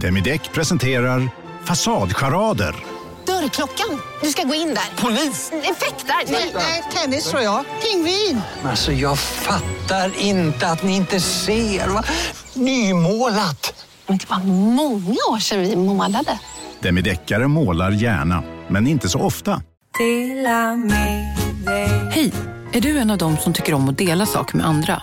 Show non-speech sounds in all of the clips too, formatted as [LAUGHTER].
Demideck presenterar Fasadcharader. Dörrklockan. Du ska gå in där. Polis? Effektar? Nej, Nej, tennis tror jag. Pingvin. Alltså jag fattar inte att ni inte ser. Va? Nymålat! Men det var många år sedan vi målade. Demideckare målar gärna, men inte så ofta. Hej! Är du en av dem som tycker om att dela saker med andra?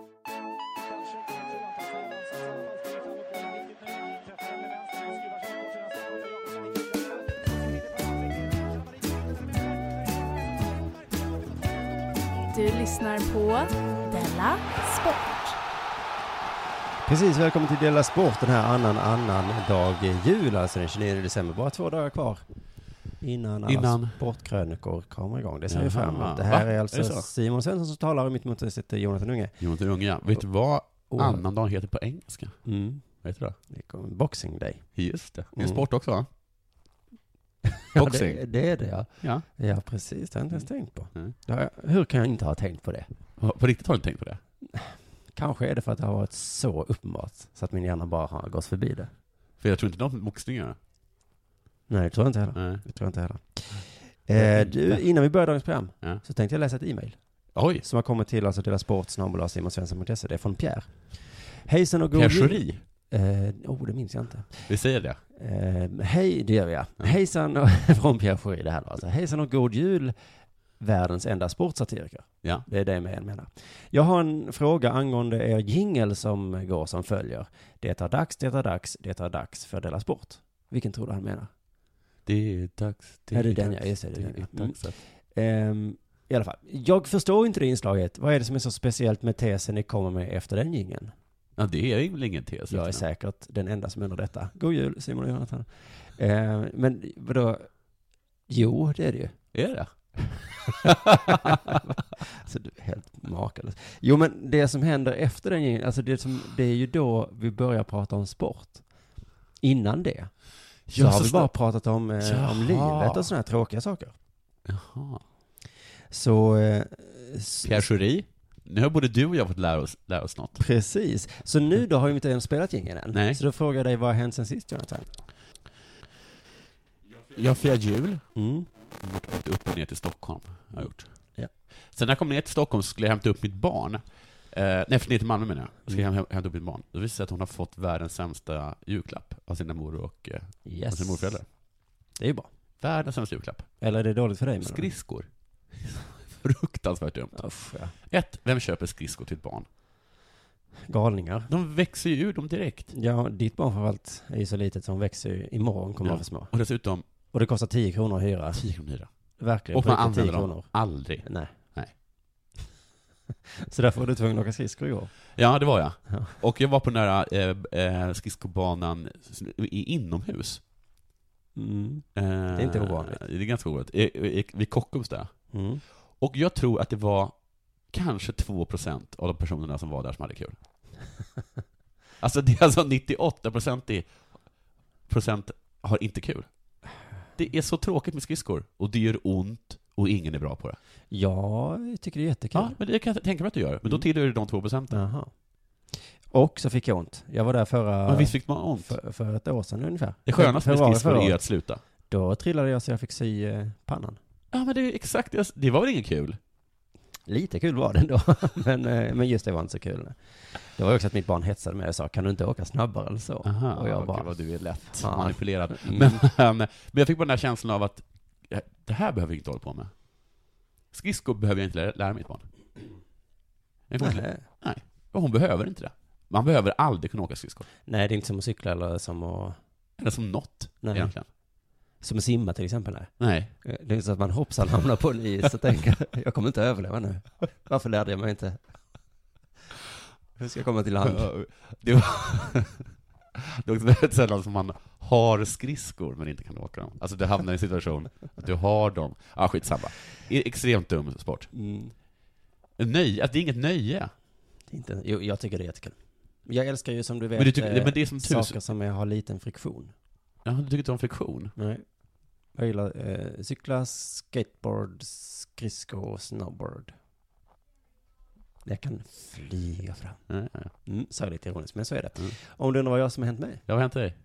Lyssnar på Della Sport. Precis, välkommen till Dela Sport den här annan annan dag jul, alltså den 29 december. Bara två dagar kvar innan alla Innan? sportkrönikor kommer igång. Det ser vi fram emot. Det Va? här är Är alltså så? Simon Svensson som talar och mitt emot sig sitter Jonathan Unge. Jonathan Unge, ja. Vet du vad Och- annandag heter på engelska? Mm. Vet du det? Det Boxing Day. Just det. Det är Mm. sport också va? [LAUGHS] Ja, Boxing. det, det är det ja. Ja. Ja, precis. Det har jag inte ens tänkt på. Mm. Jag, hur kan jag inte ha tänkt på det? På riktigt har du inte tänkt på det? Kanske är det för att det har varit så uppenbart så att min hjärna bara har gått förbi det. För jag tror inte något med boxning att göra. Nej, det tror jag inte heller. Nej. Det tror jag inte heller. Eh, du, innan vi börjar dagens program Ja. så tänkte jag läsa ett e-mail. Oj! som har kommit till alltså deras sport. Det är från Pierre. Hejsan och god jul. Eh, oh, det minns jag inte. Vi säger det. Eh, hej, det gör vi ja. Hejsan, och, [LAUGHS] från Pierre Schori det här då alltså. Hejsan och god jul, världens enda sportsatiriker. Ja. Det är det jag menar. Jag har en fråga angående er jingel som går som följer. Det är dags, det är dags, det är dags för Della Sport. Vilken tror du han menar? Det är dags. Det det är den, dags, ja, just det, det är Det den, är dags att... Ehm, I alla fall, jag förstår inte det inslaget. Vad är det som är så speciellt med tesen ni kommer med efter den jingeln? Ja, det är väl ingen tes? Jag är säkert den enda som undrar detta. God jul Simon och Jonathan. Eh, men vadå? Jo, det är det ju. Är det? [LAUGHS] alltså, du är helt makalös. Jo, men det som händer efter den jingeln, alltså det, som, det är ju då vi börjar prata om sport. Innan det så har vi bara pratat om, eh, om livet och sådana här tråkiga saker. Jaha. Så... Eh, s- Pierre Schori? Nu har både du och jag fått lära oss, lära oss något. Precis. Så nu då har vi inte ens spelat jingeln än. Nej. Så då frågar jag dig, vad har hänt sen sist, Jonathan? Jag firar jul. Mm. Åkt upp och ner till Stockholm, har jag gjort. Ja. Sen när jag kom ner till Stockholm så skulle jag hämta upp mitt barn. Eh, nej, för ner till Malmö menar jag. Så skulle jag Mm. häm- hämta upp mitt barn. Då visade det sig att hon har fått världens sämsta julklapp av sina mor och eh, av Yes. sina morföräldrar. Det är ju bra. Världens sämsta julklapp. Eller är det dåligt för dig? menar du? Skridskor. Fruktansvärt dumt. Uff, ja. Ett, vem köper skridskor till ett barn? Galningar. De växer ju ur dem direkt. Ja, ditt barn framförallt är ju så litet som växer ju imorgon, kommer Ja. vara för små. Och dessutom Och det kostar 10 kronor att hyra. 10 kronor hyra. Verkligen. Och man riktigt 10 använder dem kronor. aldrig. Nej. Nej. [LAUGHS] så därför var du tvungen att åka skridskor igår. Ja, det var jag. Ja. Och jag var på den där eh, eh, skridskobanan inomhus. Mm. Eh, det är inte ovanligt. Det är ganska ovanligt. Eh, eh, Vid Kockums där. Mm. Och jag tror att det var kanske 2% av de personerna som var där som hade kul. [LAUGHS] alltså det är alltså 98% i procent har inte kul. Det är så tråkigt med skridskor, och det gör ont, och ingen är bra på det. Ja, jag tycker det är jättekul. Ja, men det kan jag tänka mig att du gör. Men då Mm. tillhör du de 2%. Jaha. Och så fick jag ont. Jag var där förra... Men visst fick man ont? För, för ett år sedan ungefär. Det skönaste med skridskor är att sluta. Då trillade jag så jag fick sy eh, pannan. Ja, men det är exakt det. Var väl inget kul? Lite kul var det ändå, [LAUGHS] men, eh, men just det var inte så kul. Det var också att mitt barn hetsade mig och sa, kan du inte åka snabbare eller så? Aha, och jag okej, bara, vad du är lätt Ja. manipulerad. Mm. [LAUGHS] Men, men jag fick bara den här känslan av att det här behöver jag inte hålla på med. Skridskor behöver jag inte lära, lära mitt barn. Nej. Nej, hon behöver inte det. Man behöver aldrig kunna åka skridskor. Nej, det är inte som att cykla eller som att... Eller som något, Nej. egentligen. Som att simma till exempel. Nej. Nej. Eh, Det är så att man hoppsan hamnar på en is och tänker, [LAUGHS] jag kommer inte överleva nu. Varför lärde jag mig inte? Hur ska jag komma till land? Det var, [LAUGHS] det är också väldigt sällan som man har skridskor men inte kan åka dem. Alltså du hamnar i en situation att du har dem. Ja, skitsamma. E- Extremt dum sport. Mm. Nöje, att det är inget nöje. Det är Inte, jo, jag tycker det är jättekul. Jag älskar ju som du vet Men du tycker- eh, men det är som tusen- saker som är, har liten friktion. Ja, du tycker inte om friktion? Nej. Jag gillar eh, cykla, skateboard, skridsko och snowboard. Jag kan flyga fram. Ja, ja, ja. Mm, så är det lite ironiskt, men så är det. Mm. Om du undrar vad jag som har hänt mig? Ja, vad har hänt dig?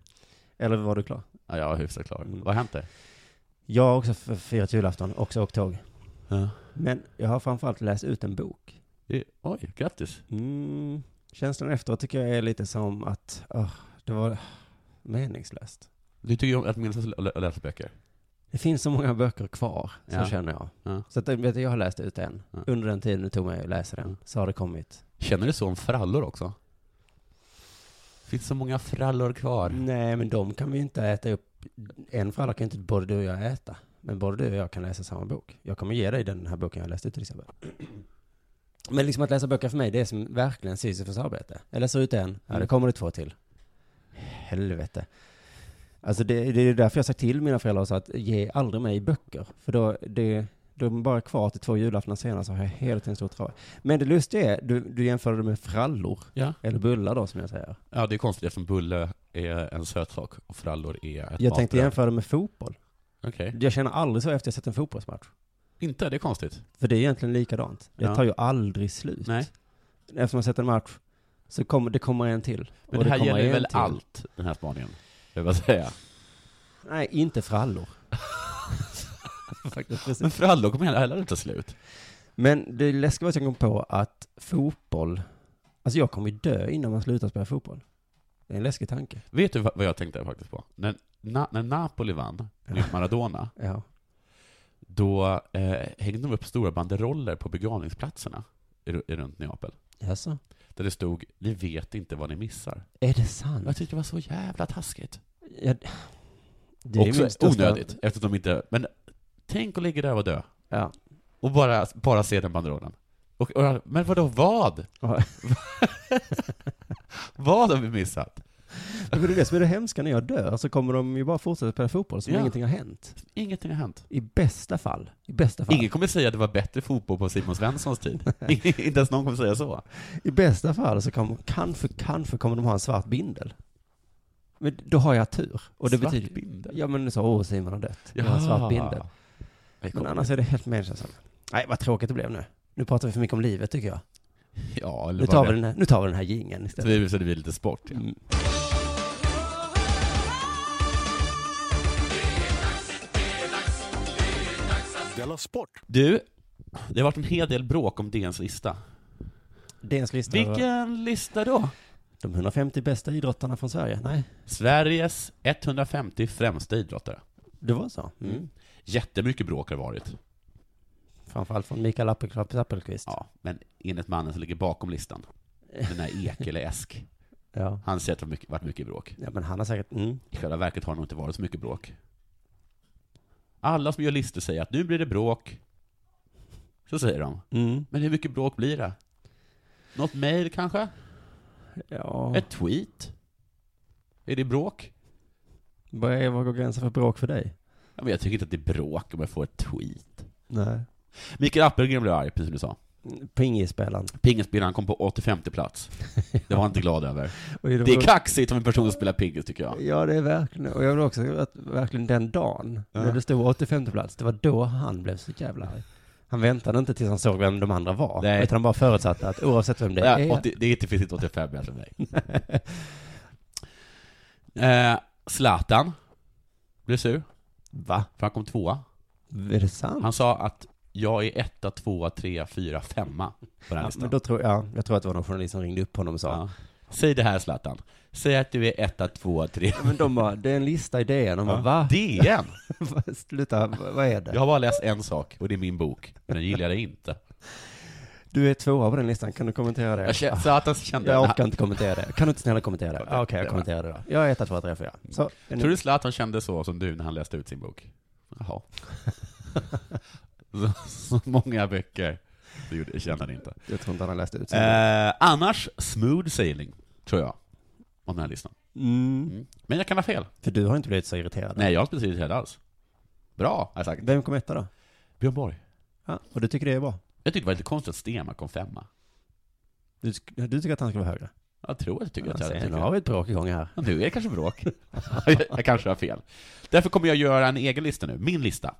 Eller var du klar? Ja, jag är hyfsat klar. Mm. Vad har hänt dig? Jag har också firat julafton, också åkt tåg. Ja. Men jag har framförallt läst ut en bok. Oj, grattis. Mm, känslan efteråt tycker jag är lite som att, åh, det var meningslöst. Du tycker ju om att minnas att läsa böcker? Det finns så många böcker kvar, så Ja. känner jag. Ja. Så att, vet du, jag har läst ut en. Ja. Under den tiden det tog mig att läsa den, så har det kommit. Känner du så om frallor också? Finns så många frallor kvar? Nej, men de kan vi inte äta upp. En fralla kan inte både du och jag äta. Men både du och jag kan läsa samma bok. Jag kommer ge dig den här boken jag läste ut till exempel. Men liksom att läsa böcker för mig, det är som verkligen Sisyfos arbete. Jag läser ut en, ja, det Mm. kommer det två till. Helvete. Alltså det, det är därför jag har sagt till mina föräldrar så att ge aldrig mig böcker. För då, det, de är bara kvar till två julaftnar senare så har jag hela tiden stor trava. Men det lustiga är, du, du jämförde det med frallor. Ja. Eller bullar då som jag säger. Ja, det är konstigt eftersom bulle är en söt sak och frallor är ett Jag tänkte jämföra det med fotboll. Okej. Jag känner aldrig så efter jag sett en fotbollsmatch. Inte? Det är konstigt. För det är egentligen likadant. Det Ja. tar ju aldrig slut. Nej. Efter man sett en match så kommer det kommer en till. Men det här kommer gäller väl till. allt, den här spaningen? Jag vill bara säga. Nej, inte frallor. [LAUGHS] Faktiskt, precis. Men frallor kommer heller inte ta slut. Men det läskiga var att jag kom på att fotboll, alltså jag kommer ju dö innan man slutar spela fotboll. Det är en läskig tanke. Vet du vad jag tänkte faktiskt på? När, na, när Napoli vann med Maradona, [LAUGHS] Ja. då eh, hängde de upp stora banderoller på begravningsplatserna i, ru- i runt Neapel. Jaså? Där det stod, ni vet inte vad ni missar. Är det sant? Jag tyckte det var så jävla taskigt. Ja, det är Också största- onödigt, eftersom de inte, men tänk att ligga där och dö. Ja. Och bara, bara se den banderollen. Och, och, men vadå, vad? [LAUGHS] Vad har vi missat? [LAUGHS] Men det är det som är det hemska när jag dör, så kommer de ju bara fortsätta spela fotboll som Ja. ingenting har hänt. Ingenting har hänt. I bästa fall. I bästa fall. Ingen kommer säga att det var bättre fotboll på Simon Svenssons tid. [LAUGHS] inte ens någon kommer säga så. I bästa fall så kommer, kanske, kanske kommer de ha en svart bindel. Men då har jag tur. Och det Svart betyder, bindel? Ja men så, åh Simon har dött. Jag har en svart bindel. Men annars är det helt meningslöst. Nej, vad tråkigt det blev nu. Nu pratar vi för mycket om livet tycker jag. Ja, eller Nu tar vi den här, nu tar vi den här jingeln Så istället. det, så det blir lite sport. Ja. Mm. Della Sport! Du, det har varit en hel del bråk om DNs lista. DNs lista Vilken lista då? de 150 bästa idrottarna från Sverige. Nej, Sveriges 150 främsta idrottare. det var så. Mm. Mm. Jättemycket bråk har det varit. Framförallt från Mikael Appelqvist. Ja, men enligt mannen som ligger bakom listan, den här Ek eller Esk, Ja. han säger att det har varit mycket bråk. ja, men han har säkert, mm. I själva verket har det nog inte varit så mycket bråk. Alla som gör listor säger att nu blir det bråk. Så säger de. Mm. Men hur mycket bråk blir det? Något mejl kanske? Ja. Ett tweet? Är det bråk? Vad, är, vad går gränsen för bråk för dig? Ja, men jag tycker inte att det är bråk om jag får ett tweet. Nej. Mikael Appelgren blev arg, precis som du sa. Pingisspelaren. Pingisspelaren kom på 85 plats. Det var han inte glad över. [LAUGHS] Och Det är kaxigt om en person spelar pingis, tycker jag. Ja, det är verkligen, och jag vill också att verkligen den dagen, Ja. när det stod 85 plats, det var då han blev så jävla arg. Han väntade inte tills han såg vem de andra var, Nej. utan han bara förutsatte att oavsett vem det Ja, är, 80, det är inte, finns inte 85 mer för mig. eh, Zlatan blev sur, va? för han kom tvåa. Är det sant? Han sa att jag är etta, tvåa, trea, fyra, femma på den här ja, listan. men då tror jag, jag tror att det var någon journalist som ringde upp honom och sa, Ja. Säg det här Zlatan. Säg att du är etta, tvåa, trea. Ja, men de bara, det är en lista i DN, de bara, Ja. va? DN! [LAUGHS] Sluta, vad är det? Jag har bara läst en sak, och det är min bok. Men den gillar jag inte. Du är tvåa på den listan, kan du kommentera det? Jag kä- så att jag kände... Jag orkar inte kommentera det. Kan du inte snälla kommentera det? Okej, okay, jag kommenterar det då. Jag är etta, tvåa, tre, fyra. Så, Tror du Zlatan kände så som du när han läste ut sin bok? Jaha. [LAUGHS] så, många böcker så gjorde- kände han inte. Jag tror inte han har läst ut Eh, annars, smooth sailing, tror jag, om den här listan. mm. Mm. Men jag kan ha fel. För du har inte blivit så irriterad. Nej, jag har inte blivit irriterad alls. Bra, har jag sagt. Vem kom etta då? Björn Borg. Ja, och du tycker det är bra? Jag tyckte det var lite konstigt att Stenmark kom femma. Du, du tycker att han ska vara högre? Jag tror att jag tycker att jag tycker nu har vi ett bråk igång här. Ja, Nu är det kanske bråk. jag, [LAUGHS] jag kanske har fel. Därför kommer jag göra en egen lista nu, min lista.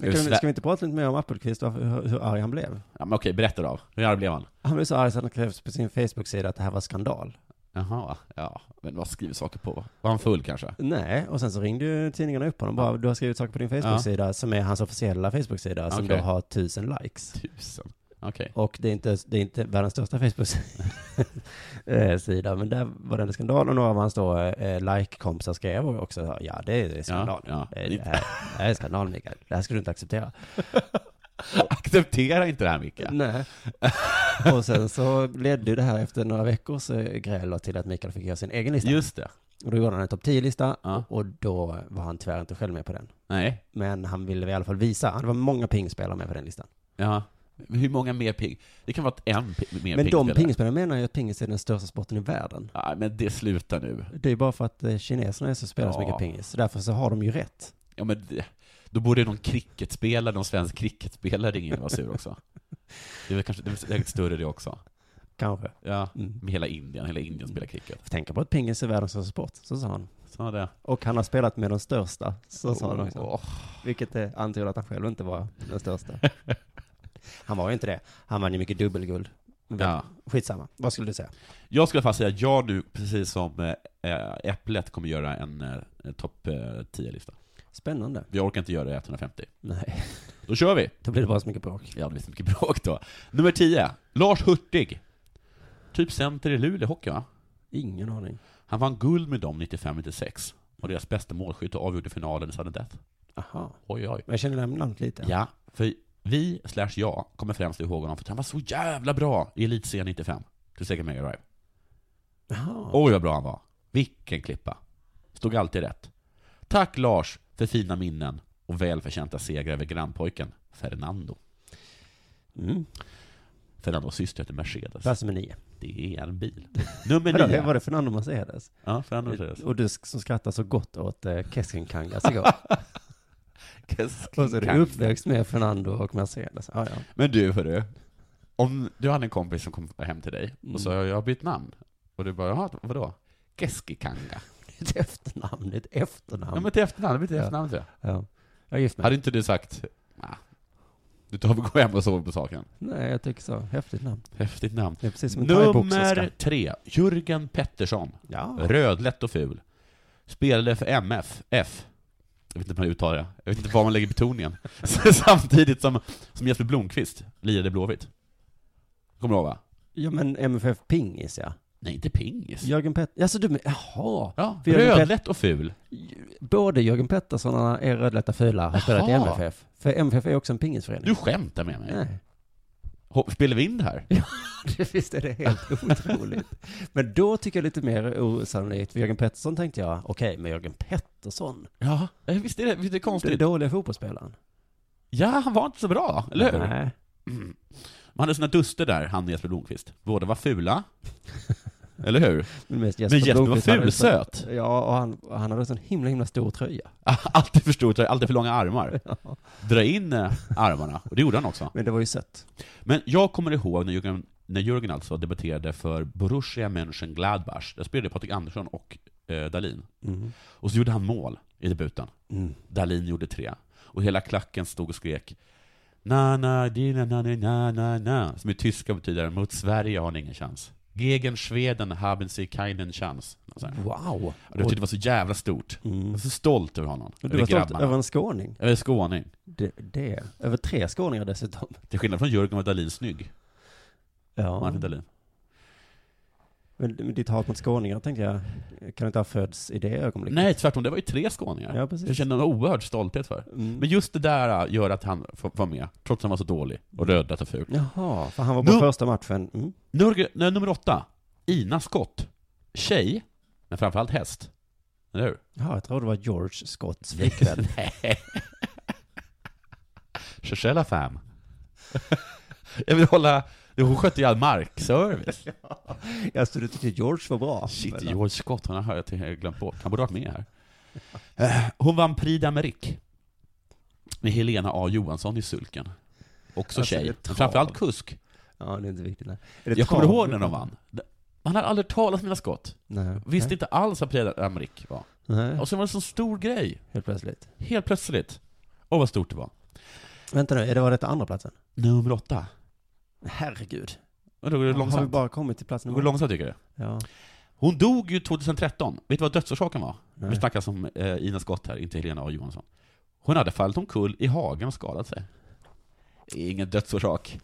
Kan, vi- ska vi inte prata lite mer om Appelqvist och hur, hur arg han blev? Ja, men okej, berätta då. Hur arg blev han? Han blev så arg så han skrev på sin Facebook-sida att det här var skandal. Jaha, ja. Men vad skriver saker på? Var han full kanske? Nej, och sen så ringde ju tidningarna upp honom bara, du har skrivit saker på din Facebook-sida som är hans officiella Facebook-sida som Okej. då har tusen likes. Tusen. Okej. Och det är inte, det är inte världens största Facebook-sida, [LAUGHS] men där var det en skandal och några av hans då eh, like-kompisar skrev också, ja det är skandal. Ja, ja. Det, är, det, här, det här är skandal Mikael, det här ska du inte acceptera. [LAUGHS] Acceptera inte det här Micke. Nej. Och sen så ledde det här efter några veckors eh, gräl till att Mikael fick göra sin egen lista. Just det. Och då gjorde han en topp 10-lista Ja. och då var han tyvärr inte själv med på den. Nej. Men han ville i alla fall visa, det var många pingspelare med på den listan. Ja. Hur många mer ping? Det kan vara en mer Men de pingspelare. pingispelarna menar ju att pingis är den största sporten i världen. Ja, men det slutar nu. Det är bara för att eh, kineserna är så spelar så Ja. mycket pingis. Därför så har de ju rätt. Ja, men det, då borde någon cricketspelare, någon svensk cricketspelare ringa och vara sur också. Det är väl kanske, det är säkert större det också. Kanske. Ja, Mm. med hela Indien, hela Indien spelar cricket. Får tänka på att pingis är världens största sport, så sa han. Så det. Och han har spelat med de största, så sa han också. Åh. Vilket antyder att han själv inte var den största. [LAUGHS] han var ju inte det. Han vann ju mycket dubbelguld. Ja. Skitsamma. Vad skulle du säga? Jag skulle fast säga att jag nu, precis som eh, Äpplet, kommer göra en, eh, en topp eh, 10-lista. Spännande. Vi orkar inte göra det 150. Nej, Då kör vi! då blir det bara så mycket bråk. Ja, det blir så mycket bråk då. Nummer 10. Lars Hurtig. Typ center i Luleå Hockey, va? Ingen aning. Han vann guld med dem 95-96. Och deras bästa målskytt och avgjorde finalen i sudden death. Aha. Oj, oj. Men jag känner namnet lite. Ja, för vi, slash jag, kommer främst ihåg honom för att han var så jävla bra i Elitserien 95. Till Sega Mega Drive. Jaha. Oj, vad bra han var. Vilken klippa. Stod alltid rätt. Tack Lars för fina minnen och välförtjänta segrar över grannpojken Fernando. Mm. Fernandos syster heter Mercedes. Plats nummer nio. Det är en bil. Nummer Vadå, nio. var det Fernando Mercedes? Ja, Fernando Mercedes. Och du som skrattar så gott åt eh, Keskinkangas igår. [LAUGHS] [LAUGHS] Och så är du uppväxt med Fernando och Mercedes. Ja, ja. Men du, hörru. Om du hade en kompis som kom hem till dig och sa jag har bytt namn. Och du bara, jaha, vadå? Keskikanga. [LAUGHS] Ett efternamn, ett efternamn. Ja, men till efternamn, det blir Ja. efternamn tror jag. Ja. Jag är gift med. Hade inte du sagt, nah, du tar väl gå hem och sover på saken? Nej, jag tycker så. Häftigt namn. Häftigt namn. Det är precis som en. Nummer tre, Jörgen Pettersson. Ja. Rödlätt och ful. Spelade för MF, F. Jag vet inte hur man uttalar det. Jag vet inte var man lägger betoningen. [LAUGHS] Samtidigt som, som Jesper Blomqvist lirade Blåvitt. Kommer du ihåg va? Ja, men MFF Pingis, ja. Nej, inte pingis. Jörgen Pettersson. Alltså du, men- jaha. Ja, rödlätt och ful. Både Jörgen Pettersson och är rödlätta fula har spelat i. MFF. För MFF är också en pingisförening. Du skämtar med mig. Nej. Spelar vi in det här? [LAUGHS] Visst är det helt [LAUGHS] otroligt. Men då tycker jag lite mer osannolikt. För Jörgen Pettersson tänkte jag, okej, men Jörgen Pettersson, Ja, eh, visst är det, visst är det den konstigt? dåliga fotbollsspelaren. Ja, han var inte så bra, eller hur? Nej. Mm. Man hade sina duster där, han och Jesper Blomqvist. Båda var fula. [LAUGHS] eller hur? Men, mest Men Jesper var fulsöt. Ja, och han, han hade en sån himla, himla stor tröja. [LAUGHS] Alltid för stor tröja, alltid för långa armar. [LAUGHS] Ja. Dra in eh, armarna, och det gjorde han också. Men det var ju sött. Men jag kommer ihåg när Jürgen, när Jürgen alltså debatterade för Borussia Mönchengladbach. Där spelade Patrik Andersson och eh, Dalin. Mm. Och så gjorde han mål i debuten. Mm. Dalin gjorde tre. Och hela klacken stod och skrek Na, na, dina, na, na, na, na, na. Som i tyska betyder mot Sverige har ni ingen chans. Gegen Schweden haben sie keinen chans. Wow. Och det tyckte det var så jävla stort. Jag Mm. var så stolt över honom. Du över var stolt grabbarna. över en skåning. Över skåning. Det, det. Över tre skåningar dessutom. Till skillnad från Jörgen var Dalin snygg. Ja. Martin Dahlin. Men ditt hat mot skåningar tänkte jag, kan inte ha fötts i det ögonblicket? Nej, tvärtom, det var ju tre skåningar. Ja, precis. Jag känner en oerhörd stolthet för. Mm. Men just det där gör att han vara med, trots att han var så dålig och rödlätt och ful. Jaha, för han var på Nu- första matchen. Mm. Nummer, nej, nummer åtta, Ina Scott. Tjej, men framförallt häst. Eller hur? Ja, jag tror det var George Scotts flickvän. [LAUGHS] Nej. Shashella [LAUGHS] fam. Jag vill hålla, hon skötte ju all markservice. [LAUGHS] ja, så du tyckte George var bra? Shit? George Scott, han har jag glömt bort. Han borde varit med här. Eh, Hon vann Prix d'Amérique med Helena A Johansson i sulken. Också Alltså, tjej, framförallt kusk. Ja, det är inte viktigt. Nej. Är Jag kommer ihåg när de vann. Man hade aldrig talat med mina skott. Nej. Visste Nej. inte alls vad Prix d'Amérique var. Nej, Och så var det en så stor grej. helt plötsligt. Helt plötsligt. Åh, vad stort det var. Vänta nu, är det var detta andra platsen? Nummer åtta. Herregud. Och då går det Har vi långsamt. bara kommit till plats Det nummer går långsamt tycker jag. Ja. Hon dog ju 2013. Vet du vad dödsorsaken var? Nej. Vi snackar som eh, Ina Scott här, inte Helena A Johansson. Hon hade fallit omkull i hagen och skadat sig. Det Ingen dödsorsak.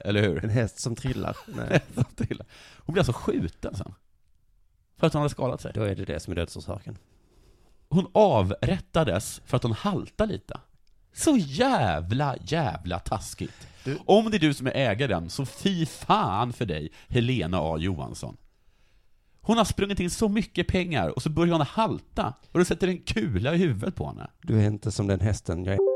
Eller hur? En häst som trillar. [LAUGHS] Nej. Till. Hon blev alltså skjuten sen. För att hon hade skadat sig. Då är det det som är dödsorsaken. Hon avrättades för att hon haltade lite. Så jävla, jävla taskigt. Du- Om det är du som är ägaren, så fy fan för dig, Helena A Johansson. Hon har sprungit in så mycket pengar och så börjar hon halta och du sätter en kula i huvudet på henne. Du är inte som den hästen jag är.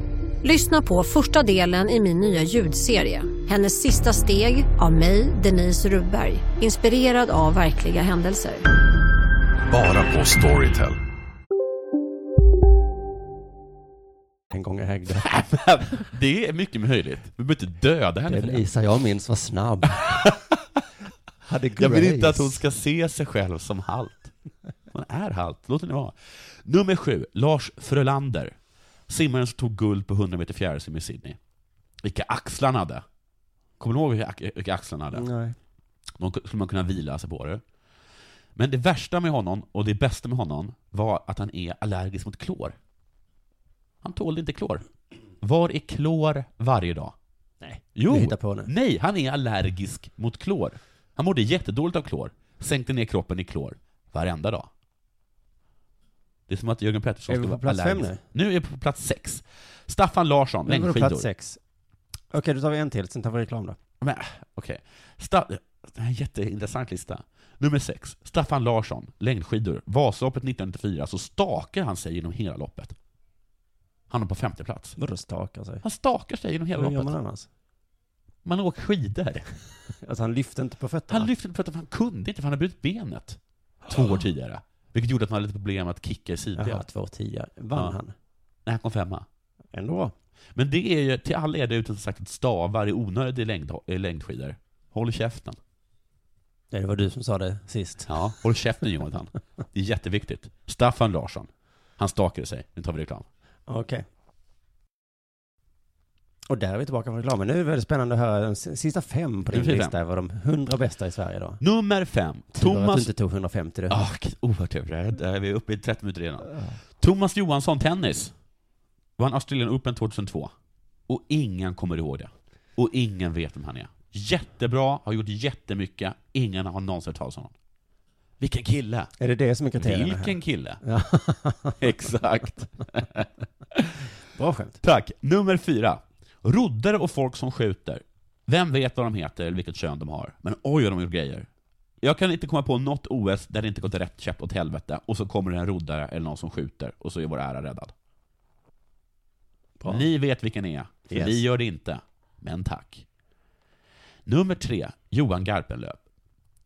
Lyssna på första delen i min nya ljudserie. Hennes sista steg av mig, Denise Rubberg. Inspirerad av verkliga händelser. Bara på Storytel. En gång jag ägde. [LAUGHS] Det är mycket möjligt. Vi behöver inte döda henne Den det. Isa jag minns var snabb. [LAUGHS] Hade Jag vill inte grace. att hon ska se sig själv som halt. Hon är halt, låt henne vara. Nummer sju, Lars Frölander. Simmaren som tog guld på 100 meter fjärilsim i Sydney. Vilka axlar han hade. Kommer du ihåg vilka, ax- vilka axlar han hade? Nej. De skulle man kunna vila sig på det. Men det värsta med honom, och det bästa med honom, var att han är allergisk mot klor. Han tålde inte klor. Var är klor varje dag? Nej. Jo! På nu. Nej, han är allergisk mot klor. Han mådde jättedåligt av klor. Sänkte ner kroppen i klor varenda dag. Det är som att Jörgen Pettersson Är vi på vara plats fem allergisk. Nu är vi på plats sex. Staffan Larsson, Nu är på längdskidor. plats sex. Okej, då tar vi en till, sen tar vi reklam då. Men, okej. Sta- det här är en jätteintressant lista. Nummer sex. Staffan Larsson, längdskidor. Vasaloppet 1994, så stakar han sig genom hela loppet. Han är på femte plats. Vadå stakar sig? Han stakar sig genom hela Hur gör loppet. man annars? Man åker skidor. Alltså han lyfte inte på fötterna? Han lyfte inte för att han kunde inte, för han hade brutit benet två år [GASPS] tidigare. Vilket gjorde att man hade lite problem att kicka i sidled. Jaha, två tidigare. Vann Ja. han? Nej, han kom femma. Ändå. Men det är ju, till alla er där ute som sagt att stavar är onödigt i längd, i längdskidor. Håll käften. Det var du som sa det sist. Ja, håll käften Jonathan. Det är jätteviktigt. Staffan Larsson. Han stakade sig. Nu tar vi reklam. Okej. Och där är vi tillbaka på reklamen. Nu är det väldigt spännande att höra de sista fem på din lista var de hundra bästa i Sverige då. Nummer fem. Tur att du inte tog 150 det. Ah, vilket oerhört tur. Där är vi uppe i 30 minuter redan. Thomas Johansson, tennis. Vann Australian Open 2002. Och ingen kommer ihåg det. Och ingen vet vem han är. Jättebra, har gjort jättemycket. Ingen har någonsin hört talas om honom. Vilken kille! Är det det som är kriterierna här? Vilken kille! Ja. [LAUGHS] Exakt. [LAUGHS] Bra skämt. Tack. Nummer fyra. Roddare och folk som skjuter. Vem vet vad de heter eller vilket kön de har? Men oj vad de gjort grejer. Jag kan inte komma på något OS där det inte gått rätt käpp åt helvete, och så kommer det en roddare eller någon som skjuter, och så är vår ära räddad. Bra. Ni vet vilken det är, för Yes. vi gör det inte. Men tack. Nummer tre, Johan Garpenlöv.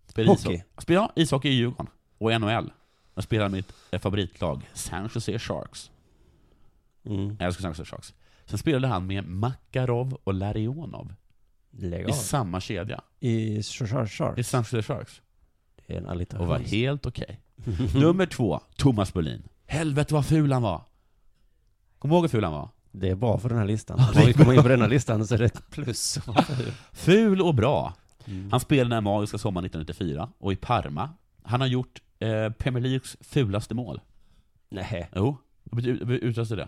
Spelar Hockey? ishockey. Spelar ishockey i Djurgården. Och NHL. Jag spelar mitt favoritlag, San Jose Sharks. Mm. Jag älskar San Jose Sharks. Sen spelade han med Makarov och Larionov. Lägg I samma kedja. I Shark Shark. I Jose Sharks. Det är en alliteration. Och var helt okej. [LAUGHS] Nummer två, Thomas Brolin. Helvete vad ful han var. Kommer du ihåg hur ful han var? Det är bra för den här listan. [LAUGHS] Ja, Om vi kommer in på denna listan så är det ett [LAUGHS] plus. Ful och bra. Mm. Han spelade den här magiska sommaren 1994, och i Parma. Han har gjort eh, Premier Leagues fulaste mål. Nej. Jo, utlöste det?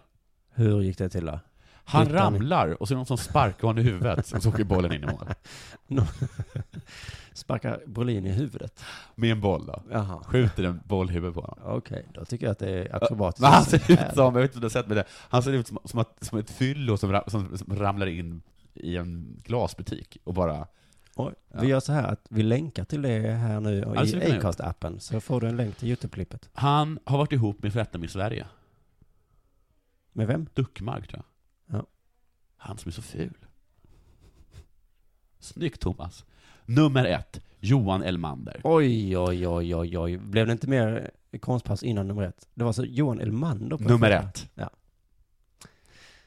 Hur gick det till då? Han ramlar, och så är det någon som sparkar honom i huvudet, och så åker bollen in i mål. [LAUGHS] Sparkar Brolin i huvudet? Med en boll då. Jaha. Skjuter en boll i huvudet på honom. Okej, då tycker jag att det är akrobatiskt. Men han ser ut som, jag vet inte om du har sett med det, han ser ut som, som, att, som ett fyllo som, som, som ramlar in i en glasbutik och bara... Oj, Ja. Vi gör så här att vi länkar till det här nu vi i. Acast-appen, så får du en länk till YouTube-klippet. Han har varit ihop med förrättaren i Sverige. Med vem? Duckmark, tror jag. Han som är så ful. Snyggt, Thomas. Nummer ett, Johan Elmander. Oj, oj, oj, oj, oj. Blev det inte mer konstpaus innan nummer ett? Det var så Johan Elmander på Nummer första. ett. Ja.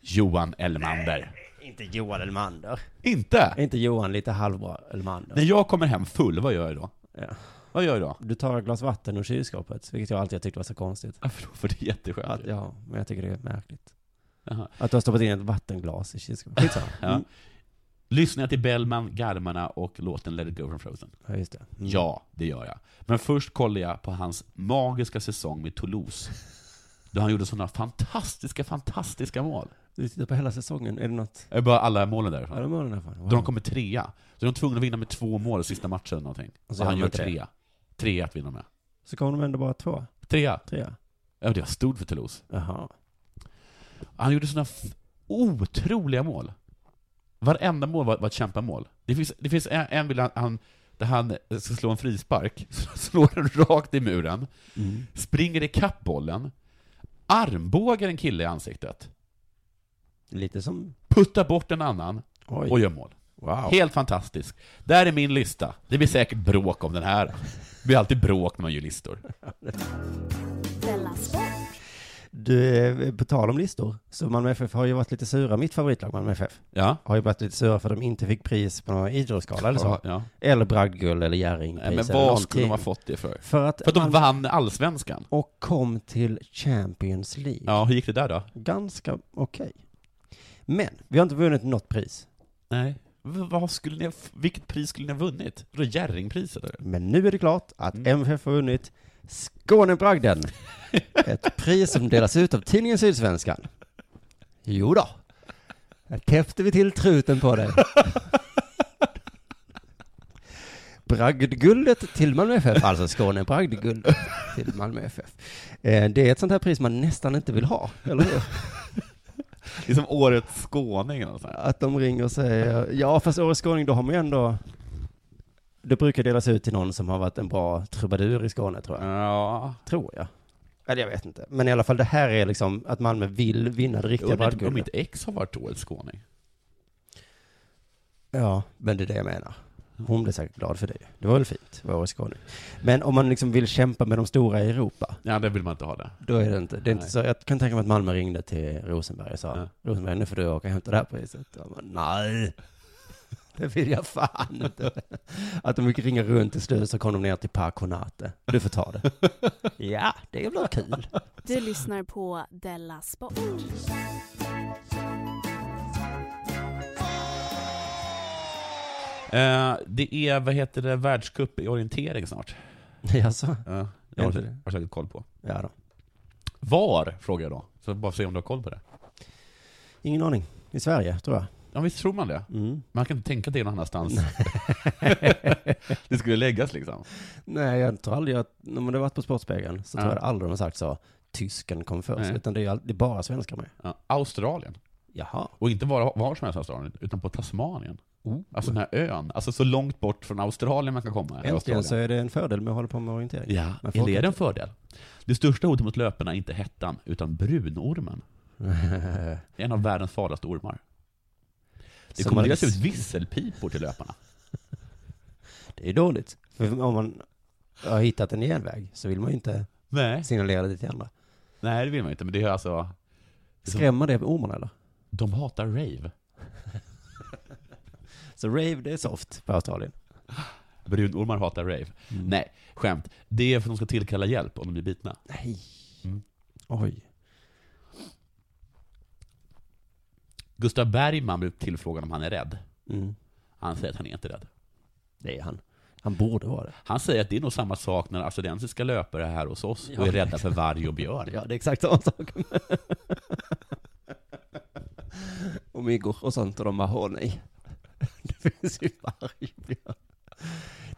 Johan Elmander. Inte Johan Elmander. Inte? Inte Johan lite halvbra Elmander. När jag kommer hem full, vad gör jag då? Ja. Vad gör jag då? Du tar ett glas vatten ur kylskåpet, vilket jag alltid har tyckt var så konstigt. Ja, för, för det är jätteskönt. Att, ja, men jag tycker det är märkligt. Jaha. Att du har stoppat in ett vattenglas i kylskåpet. Skitsamma. Ja. Mm. Lyssnar jag till Bellman, Garmarna och låten Let it go from Frozen? Ja, just det. Mm. Ja, det gör jag. Men först kollar jag på hans magiska säsong med Toulouse. Då han gjorde sådana fantastiska, fantastiska mål. Du tittar på hela säsongen, är det något? Jag bara alla målen därifrån. De målen därifrån. Wow. Då de kommer trea. Så de är tvungna att vinna med två mål i sista matchen eller någonting. Och Och, så gör han gör det. trea. Trea att vinna med. Så kommer de ändå bara två? Trea. Trea? Ja, det var stod för Toulouse. Jaha. Han gjorde sådana otroliga mål. Varenda mål var, var ett kämpamål. Det finns, det finns en, en bild han, han, där han ska slå en frispark, [LAUGHS] slår den rakt i muren, Mm. springer ikapp bollen, armbågar en kille i ansiktet, Lite som... puttar bort en annan Oj. och gör mål. Wow. Helt fantastisk. Där är min lista. Det blir säkert bråk om den här. Det blir alltid bråk när man gör listor. [LAUGHS] Du, eh, på tal om listor, så Malmö FF har ju varit lite sura, mitt favoritlag Malmö FF, Ja. har ju varit lite sura för att de inte fick pris på någon idrottsgala eller så. Ja. Eller bragdguld eller Jerringpris men vad skulle de ha fått det för? För att, För att de Malmö- vann allsvenskan. Och kom till Champions League. Ja, hur gick det där då? Ganska okej. Men, vi har inte vunnit något pris. Nej. V- Vad skulle ni ha, vilket pris skulle ni ha vunnit? Vadå Jerringpriset? Men nu är det klart att Mm. MFF har vunnit Skånebragden. Ett pris som delas ut av tidningen Sydsvenskan. Jo då. Här täppte vi till truten på dig. Bragdguldet till Malmö FF, alltså Skåne Bragdguldet till Malmö FF. Eh, Det är ett sånt här pris man nästan inte vill ha, eller hur? Det är som årets skåning eller så här. Att de ringer och säger, ja fast Årets Skåning, då har man ju ändå, det brukar delas ut till någon som har varit en bra trubadur i Skåne tror jag. Ja. Tror jag. Eller jag vet inte. Men i alla fall det här är liksom att Malmö vill vinna det riktiga men Om bragdguldet. mitt ex har varit årets skåning. Ja, men det är det jag menar. Hon blev säkert glad för det. Det var väl fint, var Årets Skåning. Men om man liksom vill kämpa med de stora i Europa, Ja, det vill man inte ha det. då är det inte, det är inte så, jag kan tänka mig att Malmö ringde till Rosenberg och sa, Ja. Rosenberg, nu får du åka och hämta det här priset. Och man, Nej, det vill jag fan inte. Att de fick ringa runt till slut så kom de ner till Parkonate. Du får ta det. Ja, det blir kul. Du lyssnar på Della Sport. Eh, det är, vad heter det, världscup i orientering snart. Jaså? Ja, har, det? har säkert koll på. Ja då. Var? Frågar jag då. Så bara se om du har koll på det. Ingen aning. I Sverige, tror jag. Ja, visst tror man det? Mm. Man kan inte tänka det någon annanstans. [LAUGHS] det skulle läggas liksom. Nej, jag tror aldrig att, när man har varit på Sportspegeln, så Ja. tror jag aldrig de har sagt så, tysken kom först, Nej. utan det är, det är bara svenskar med. Ja, Australien. Jaha. Och inte bara var som helst Australien, utan på Tasmanien. Oh. Alltså den här ön. Alltså så långt bort från Australien man kan komma. Äntligen Australien. så är det en fördel med att hålla på med orientering. Ja, Men är det en fördel? Det största hotet mot löparna är inte hettan, utan brunormen. [LAUGHS] En av världens farligaste ormar. Det kommer delas ut visselpipor till löparna. [LAUGHS] Det är dåligt. För om man har hittat en genväg så vill man ju inte Nej. signalera det till andra. Nej, det vill man inte, men det är alltså... Skrämmer det ormarna eller? De hatar rave. [LAUGHS] Så rave, det är soft på Australien. Brunormar hatar rave. Nej, skämt. Det är för att de ska tillkalla hjälp om de blir bitna. Nej. Mm. Oj. Gustav Bergman blev tillfrågad om han är rädd. Mm. Han säger att han är inte rädd. Det är han. Han borde vara det. Han säger att det är nog samma sak när australiensiska löpare är här hos oss och är rädda för varg och björn. Ja, det är exakt samma sak. [LAUGHS] och myggor och sånt och de bara, åh nej. [LAUGHS] Det finns ju varg och björn.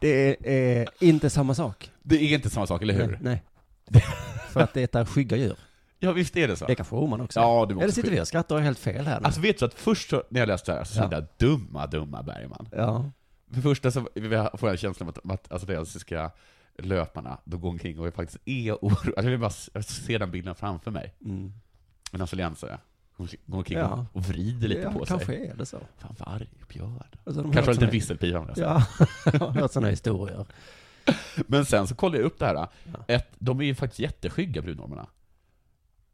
Det är eh, inte samma sak. Det är inte samma sak, eller hur? Nej. nej. [LAUGHS] För att det är skygga djur. Ja, visst är det så. Det kanske ormarna också. Ja, det måste Eller sitter vi och skrattar och är helt fel här nu? Alltså vet du att först så, när jag läste det här så Ja. kände jag, dumma, dumma Bergman. Ja. För det första så får jag en känsla av att, att australiensiska löparna, de går omkring och är faktiskt är oroade. Jag vill bara jag ser den bilden framför mig. Mm. En australiensare går omkring Ja. och vrider lite Ja, på sig. kanske är det så. Fan, varg, björn. Alltså, de Kanske har lite såna- visselpipa om det. Ja, [LAUGHS] jag har hört sådana historier. Men sen så kollade jag upp det här. Ett, de är ju faktiskt jätteskygga, brunormarna.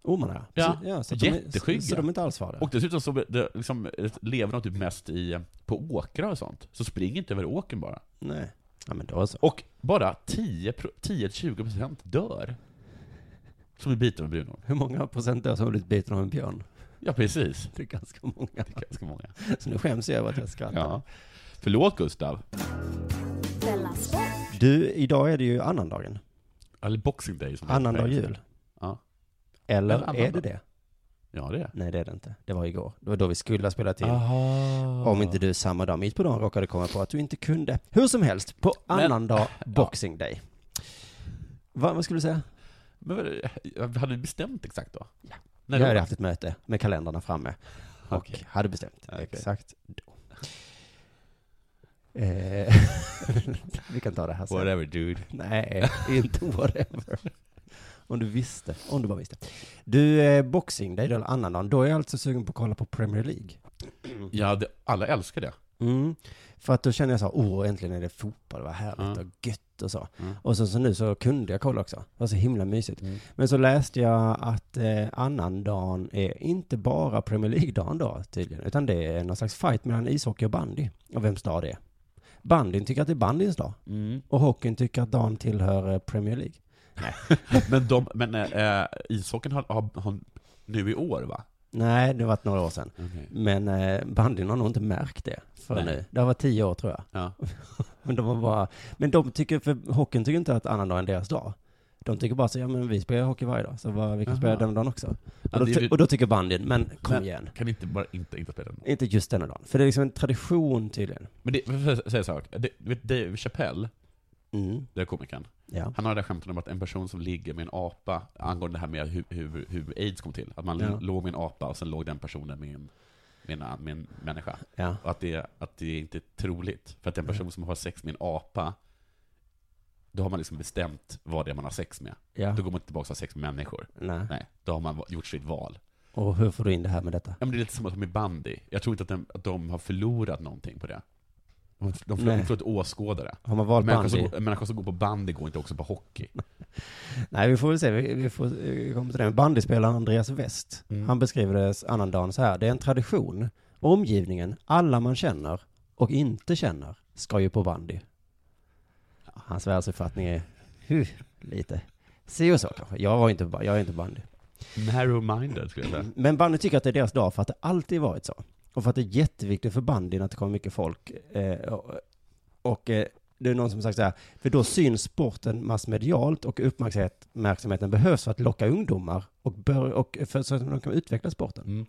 Ormarna? Ja, Så, ja så att de är- jätteskygga. Så, så de är inte alls farliga? Och dessutom så det, liksom, lever de typ mest i, på åkrar och sånt. Så spring inte över åkern bara. Nej. Ja, men då så. Och bara 10 pro- 10-20% dör. Som är biten av brunorm. Hur många procent dör som har blivit biten av en björn? Ja, precis. Det är ganska många. Det är ganska många. Så nu skäms jag över att jag skrattar. Ja. Förlåt Gustav. Du, idag är det ju annandagen. Eller Boxing Day som Annandag jul. Eller är det det? Ja, det är. Nej, det är det inte. Det var igår. Det var då vi skulle ha spelat in. Aha. Om inte du samma dag, mitt på dagen, råkade komma på att du inte kunde. Hur som helst, på Men- annandag [LAUGHS] Boxing Day. Va, vad skulle du säga? Men vad- hade du bestämt exakt då? Ja. När jag hade haft ett möte med kalendrarna framme. Och Okej. hade bestämt Okej. exakt då. [LAUGHS] Eh, [LAUGHS] vi kan ta det här sen. Whatever dude. Nej, inte whatever. Om du visste, om du bara visste. Du, eh, boxing, det är då annandagen. Då är jag alltså sugen på att kolla på Premier League. Ja, det, alla älskar det. Mm. För att då känner jag så här, åh, äntligen är det fotboll, vad härligt Ja. och gött och så. Mm. Och så, så nu så kunde jag kolla också. Det var så himla mysigt. Mm. Men så läste jag att eh, annandagen är inte bara Premier League-dagen då tydligen, utan det är någon slags fight mellan ishockey och bandy. Och vems dag det är. Bandyn tycker att det är bandyns dag. Mm. Och hockeyn tycker att dagen tillhör eh, Premier League. [LAUGHS] Men, de, men äh, ishockeyn har, har, har nu i år va? Nej, det har varit några år sedan. Okej. Men eh, bandyn har nog inte märkt det för Nej. nu. Det har varit tio år tror jag. Ja. [LAUGHS] Men de var bara, men de tycker, för hockeyn tycker inte att annandag är deras dag. De tycker bara så, ja men vi spelar hockey varje dag, så vad, vi kan Aha. spela den dagen också. Och då, ty- och då tycker bandyn, men kom Men igen. Kan inte bara inte, inte spela den? Inte just denna dagen. För det är liksom en tradition tydligen. Men det, säga en sak? Det- vet Dave Chappelle, Mm. det är komikern. Ja. Han har det där skämtet om att en person som ligger med en apa, angående det här med hur, hur, hur aids kom till. Att man Ja. låg med en apa och sen låg den personen med en, med en, med en människa. Ja. Och att det, att det inte är troligt. För att en person som har sex med en apa, då har man liksom bestämt vad det är man har sex med. Då går man inte tillbaka och har sex med människor. Nej. Nej, då har man gjort sitt val. Och hur får du in det här med detta? Ja, men det är lite som att med bandy. Jag tror inte att de, att de har förlorat någonting på det. De, de, de förlorat åskådare. Har man valt Människor som, bandy? går- människor som går på bandy går inte också på hockey. [LAUGHS] Nej, vi får väl se. Vi, vi får eh, komma till det. Bandyspelaren Andreas West, Mm. han beskriver det annandagen så här. Det är en tradition. Omgivningen, alla man känner och inte känner, ska ju på bandy. Hans världsuppfattning är huh, lite si och så kanske. Jag var inte, jag är inte bandy. Narrow-minded skulle jag säga. Men bandy tycker att det är deras dag för att det alltid varit så. Och för att det är jätteviktigt för bandyn att det kommer mycket folk. Eh, och eh, det är någon som sagt så här, för då syns sporten massmedialt och uppmärksamhet- uppmärksamheten behövs för att locka ungdomar och, bör, och för, så att de kan utveckla sporten. Mm.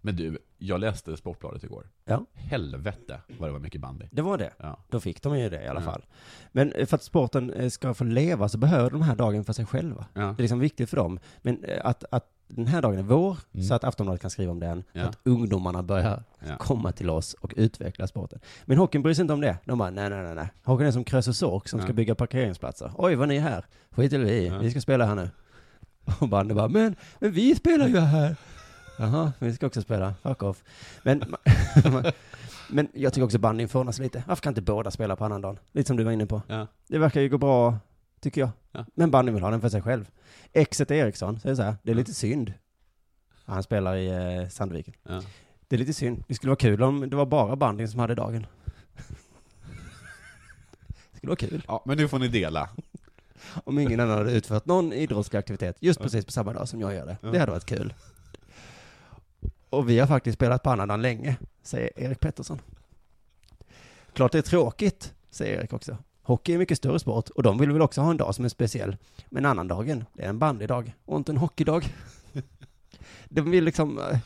Men du, jag läste Sportbladet igår. Ja. Helvete vad det var mycket bandy. Det var det. Ja. Då fick de ju det i alla Ja. fall. Men eh, för att sporten eh, ska få leva så behöver de här dagen för sig själva. Ja. Det är liksom viktigt för dem. Men eh, att, att den här dagen är vår, Mm. så att Aftonbladet kan skriva om den, Ja. att ungdomarna börjar Ja. komma till oss och utveckla sporten. Men hockeyn bryr sig inte om det. De bara, nej, nej, nej, nej. Hockeyn är som Krösus Sork som Ja. ska bygga parkeringsplatser. Oj, vad ni är här. Skit i det vi, ska spela här nu. Och bandet bara, men, men vi spelar ju här. Jaha, vi ska också spela. Fuck off. Men, [LAUGHS] Men jag tycker också bandyn förvånas lite. Varför kan inte båda spela på annandagen? Lite som du var inne på. Det verkar ju gå bra, tycker jag. Ja. Men bandyn vill ha den för sig själv. Exet Eriksson säger så här, det är lite synd. Han spelar i eh, Sandviken. Ja. Det är lite synd. Det skulle vara kul om det var bara bandyn som hade dagen. Det skulle vara kul. ja, men nu får ni dela. Om ingen annan hade utfört någon idrottslig aktivitet just precis på samma dag som jag gör det. Ja. Det hade varit kul. Och vi har faktiskt spelat på annandagen länge, säger Erik Pettersson. Klart det är tråkigt, säger Erik också. Hockey är mycket större sport och de vill väl också ha en dag som är speciell. Men annandagen, det är en bandydag och inte en hockeydag. [LAUGHS] De vill liksom... eh,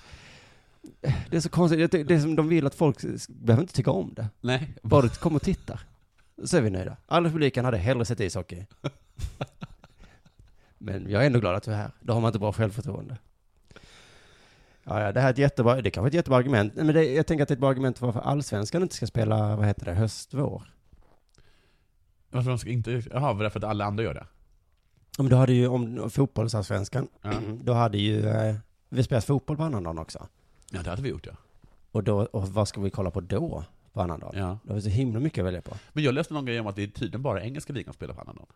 Det är så konstigt, det är som de vill att folk behöver inte tycka om det. Nej. Bara du kommer och tittar. Så är vi nöjda. Alla publiken hade hellre sett ishockey. [LAUGHS] Men jag är ändå glad att du är här. Då har man inte bra självförtroende. Ja, ja, det här är ett jättebra, det är kanske är ett jättebra argument. Men det, jag tänker att det är ett bra argument för varför allsvenskan inte ska spela, vad heter det, höst-vår. Varför de ska inte... Jaha, var det för att alla andra gör det? Om du hade ju, om fotbollsallsvenskan, Ja. då hade ju, eh, vi spelat fotboll på annandagen också. Ja, det hade vi gjort ja. Och då, och vad ska vi kolla på då, på annandagen? ja. Då har vi så himla mycket att välja på. Men jag läste någon grej om att det är tydligen bara engelska ligan som spelar på annandagen.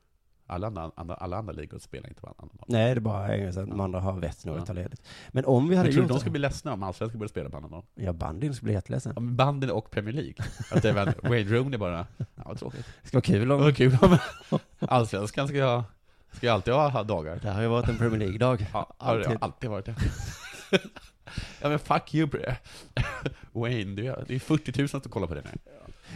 Alla andra, andra, alla andra ligor spelar inte på annandagen. Nej, det är bara engelska, de andra har vett nog Ja. att ta ledigt. Men om vi hade Men tror du gjort de det- skulle bli ledsna om allsvenskan började spela på annandagen? Ja, bandyn skulle bli jätteledsen. Ja, men bandyn och Premier League. Att det var Wayne Rooney bara, ja vad tråkigt. Det ska vara kul Det om... var kul om allsvenskan ska ha, ska ju alltid ha dagar. Det har ju varit en Premier League-dag. Ja, har det Alltid. alltid varit det. [LAUGHS] ja men fuck you bre. [LAUGHS] Wayne, det är, det är 40 000 som kollar på det nu.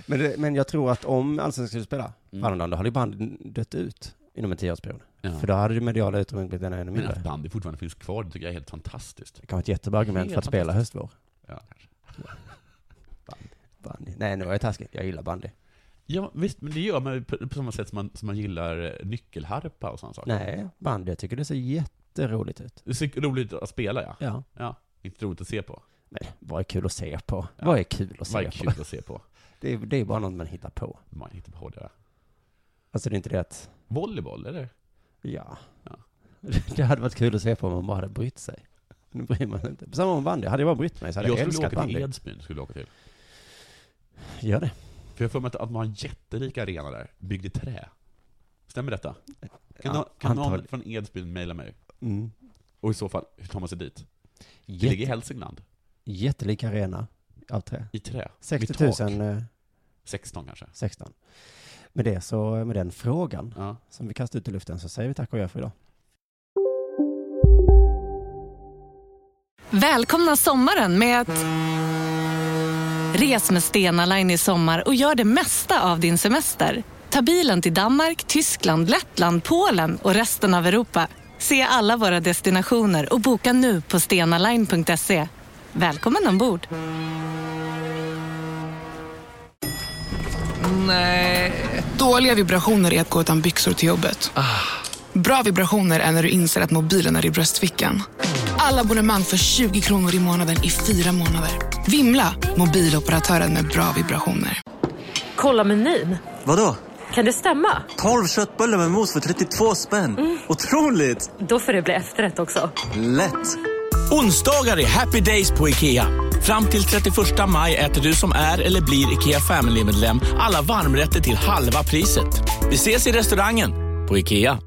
Men, det, men jag tror att om Allsvenskan skulle spela Mm. på annandagen, då hade ju bandyn dött ut inom en tioårsperiod. Ja. För då hade det mediala utrymmet blivit ännu Men mindre. att bandy fortfarande finns kvar, det tycker jag är helt fantastiskt. Det kan vara ett jättebra argument för att spela höstvår. Ja, kanske. Bandy. Nej, nu var jag taskig. Jag gillar bandy. Ja, visst, men det gör man ju på, på samma sätt som man, som man gillar eh, nyckelharpa och sådana saker. Nej, bandy. Jag tycker det ser jätteroligt ut. Det ser roligt att spela, ja. Ja. Ja, inte roligt att se på. Men vad är kul att se på? Ja. Vad är kul att se Vad är på? kul att se på? [LAUGHS] Det är, det är bara något man hittar på. Man hittar på det. Alltså det är inte det att, Volleyboll, eller? ja. Ja. [LAUGHS] Det hade varit kul att se på om man bara hade brytt sig. Nu bryr man sig inte. På samma med bandy. Hade jag bara brytt mig så hade Jag jag, skulle älskat åka till bandy. Edsbyn, skulle jag åka till. Gör det. För jag för mig att, man har en jätterik arena där, byggd i trä. Stämmer detta? Kan, Ja, kan någon från Edsbyn mejla mig? Mm. Och i så fall, hur tar man sig dit? Det Jätte- ligger i Hälsingland. Jättelik arena av trä. I trä. 60 Med tak. 000, eh, 16 kanske. 16. Med det så, med den frågan Ja. som vi kastar ut i luften så säger vi tack och gör för idag. Välkomna sommaren med att... Res med Stena Line i sommar och gör det mesta av din semester. Ta bilen till Danmark, Tyskland, Lettland, Polen och resten av Europa. Se alla våra destinationer och boka nu på stenaline.se. Välkommen ombord! Nej. Dåliga vibrationer är att gå utan byxor till jobbet. Bra vibrationer är när du inser att mobilen är i bröstfickan. Alla abonnemang för 20 kronor i månaden i fyra månader. Vimla! Mobiloperatören med bra vibrationer. Kolla menyn. Vadå? Kan det stämma? 12 köttbullar med mos för 32 spänn. Otroligt! Då får det bli efterrätt också. Lätt! Onsdagar är happy days på IKEA. Fram till 31 maj äter du som är eller blir IKEA Family-medlem alla varmrätter till halva priset. Vi ses i restaurangen på IKEA.